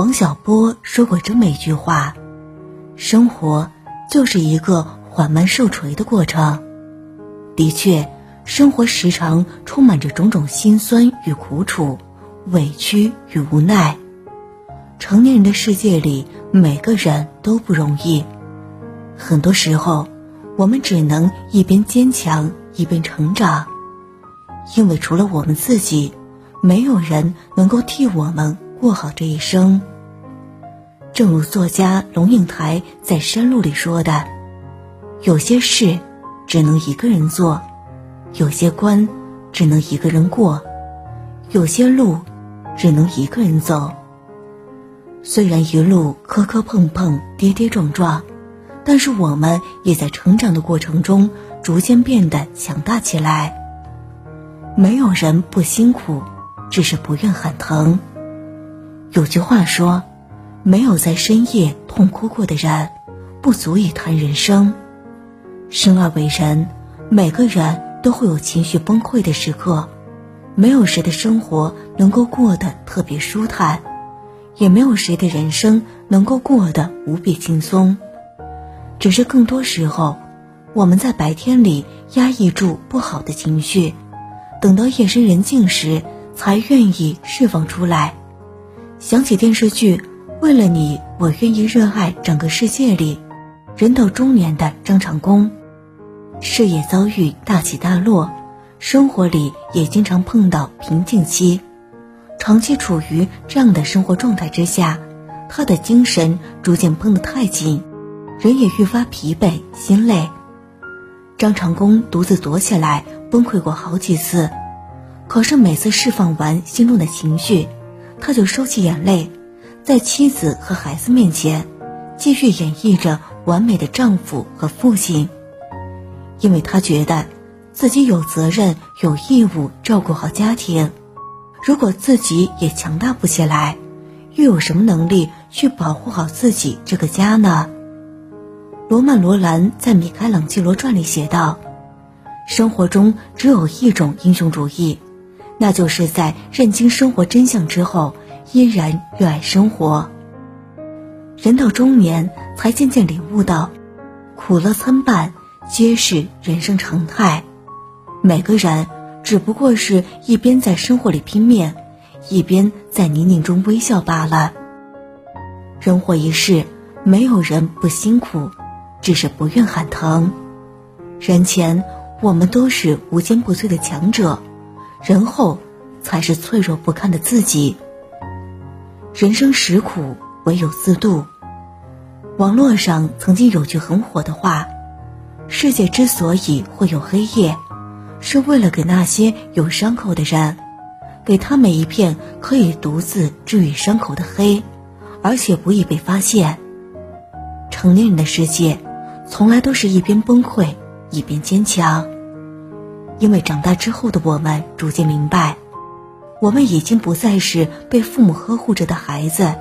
王小波说过这么一句话：“生活就是一个缓慢受锤的过程。”的确，生活时常充满着种种心酸与苦楚、委屈与无奈。成年人的世界里，每个人都不容易。很多时候，我们只能一边坚强一边成长，因为除了我们自己，没有人能够替我们过好这一生。正如作家龙应台在《山路》里说的：“有些事只能一个人做，有些关只能一个人过，有些路只能一个人走。虽然一路磕磕碰碰、跌跌撞撞，但是我们也在成长的过程中逐渐变得强大起来。没有人不辛苦，只是不愿喊疼。有句话说。”没有在深夜痛哭过的人，不足以谈人生。生而为人，每个人都会有情绪崩溃的时刻，没有谁的生活能够过得特别舒坦，也没有谁的人生能够过得无比轻松。只是更多时候，我们在白天里压抑住不好的情绪，等到夜深人静时，才愿意释放出来。想起电视剧。为了你，我愿意热爱整个世界里。人到中年的张长工，事业遭遇大起大落，生活里也经常碰到瓶颈期。长期处于这样的生活状态之下，他的精神逐渐绷得太紧，人也愈发疲惫心累。张长工独自躲起来崩溃过好几次，可是每次释放完心中的情绪，他就收起眼泪。在妻子和孩子面前，继续演绎着完美的丈夫和父亲，因为他觉得自己有责任、有义务照顾好家庭。如果自己也强大不起来，又有什么能力去保护好自己这个家呢？罗曼·罗兰在《米开朗基罗传》里写道：“生活中只有一种英雄主义，那就是在认清生活真相之后。”依然热爱生活。人到中年，才渐渐领悟到，苦乐参半，皆是人生常态。每个人只不过是一边在生活里拼命，一边在泥泞中微笑罢了。人活一世，没有人不辛苦，只是不愿喊疼。人前，我们都是无坚不摧的强者；人后，才是脆弱不堪的自己。人生实苦，唯有自渡。网络上曾经有句很火的话：“世界之所以会有黑夜，是为了给那些有伤口的人，给他们一片可以独自治愈伤口的黑，而且不易被发现。”成年人的世界，从来都是一边崩溃一边坚强，因为长大之后的我们逐渐明白。我们已经不再是被父母呵护着的孩子，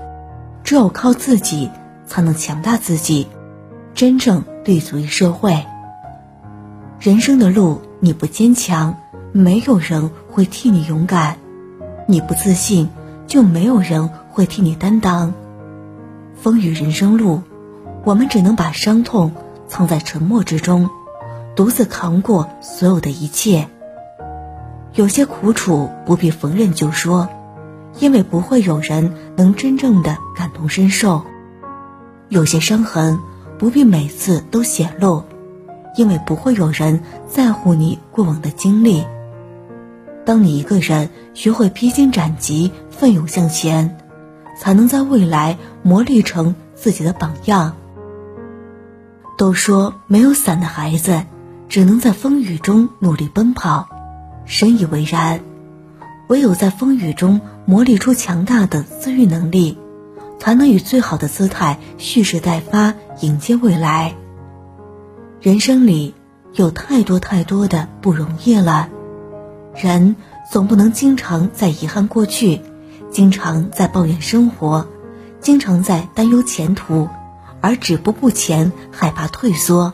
只有靠自己才能强大自己，真正立足于社会。人生的路，你不坚强，没有人会替你勇敢；你不自信，就没有人会替你担当。风雨人生路，我们只能把伤痛藏在沉默之中，独自扛过所有的一切。有些苦楚不必逢人就说，因为不会有人能真正的感同身受；有些伤痕不必每次都显露，因为不会有人在乎你过往的经历。当你一个人学会披荆斩棘、奋勇向前，才能在未来磨砺成自己的榜样。都说没有伞的孩子，只能在风雨中努力奔跑。深以为然，唯有在风雨中磨砺出强大的自愈能力，才能以最好的姿态蓄势待发，迎接未来。人生里有太多太多的不容易了，人总不能经常在遗憾过去，经常在抱怨生活，经常在担忧前途，而止步不前，害怕退缩。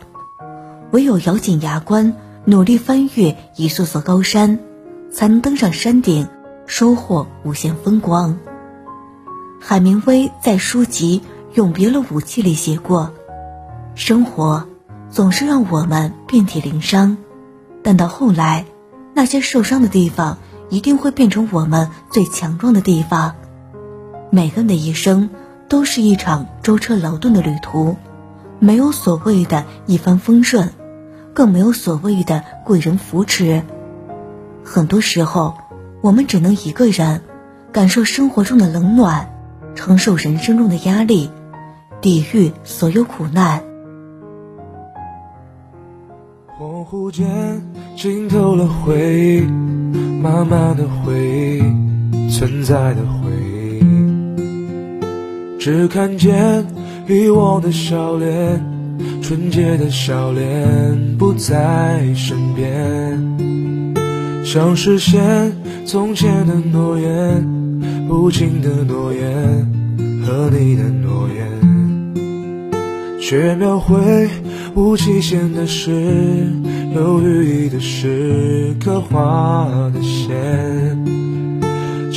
唯有咬紧牙关。努力翻越一座座高山，才能登上山顶，收获无限风光。海明威在书籍《永别了，武器》里写过：“生活总是让我们遍体鳞伤，但到后来，那些受伤的地方一定会变成我们最强壮的地方。”每个人的一生都是一场舟车劳顿的旅途，没有所谓的一帆风顺，更没有所谓的贵人扶持。很多时候，我们只能一个人感受生活中的冷暖。承受人生中的压力，抵御所有苦难。恍惚间浸透了回忆，慢慢的回忆，存在的回忆。只看见遗忘的笑脸，纯洁的笑脸不在身边，想实现从前的诺言。不尽的诺言和你的诺言，却描绘无期限的诗，有寓意的诗，刻画的线。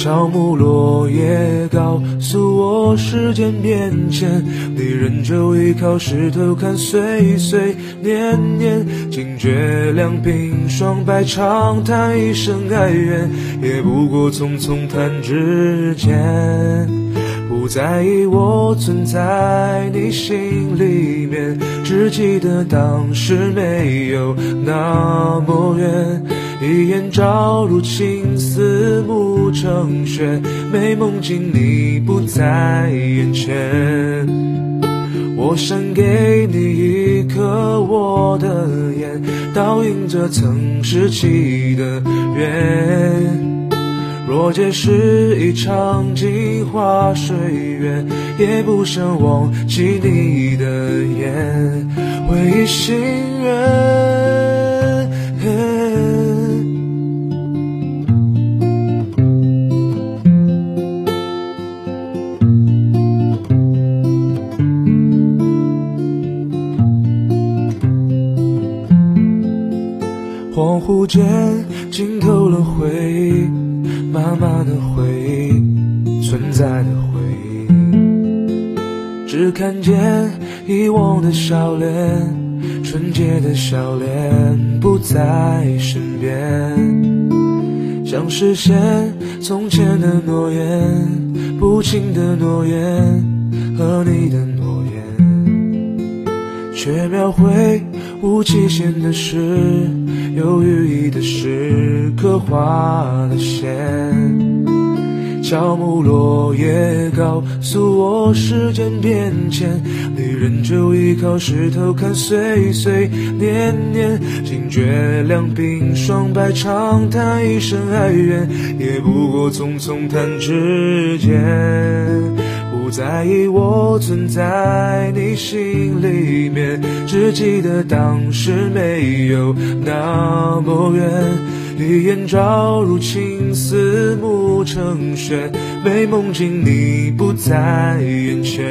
乔木落叶告诉我，时间变迁，你仍旧依靠石头看岁岁年年。惊觉两鬓霜白，长叹一声哀怨，也不过匆匆弹指间。不在意我存在你心里面，只记得当时没有那么远。一眼照入青丝暮成雪，美梦境你不在眼前。我想给你一颗我的眼，倒映着曾拾起的缘。若皆是一场镜花水月，也不想忘记你的眼，回忆心愿。间浸透了回忆，妈妈的回忆，存在的回忆。只看见遗忘的笑脸，纯洁的笑脸不在身边。想实现从前的诺言，不轻的诺言和你的诺言，却描绘无期限的诗。有寓意的诗，刻画的线。乔木落叶告诉我，时间变迁，你仍旧依靠石头看岁岁年年。惊觉两鬓霜白，长叹一声哀怨，也不过匆匆弹指间。不在意我存在你心里面，只记得当时没有那么远。一眼照入青丝暮成雪，美梦境你不在眼前。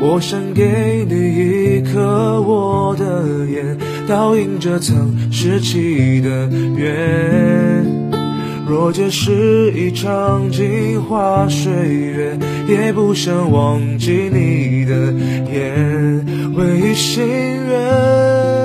我想给你一颗我的眼，倒映着曾拾起的缘。若这是一场镜花水月，也不想忘记你的眼，回忆心愿。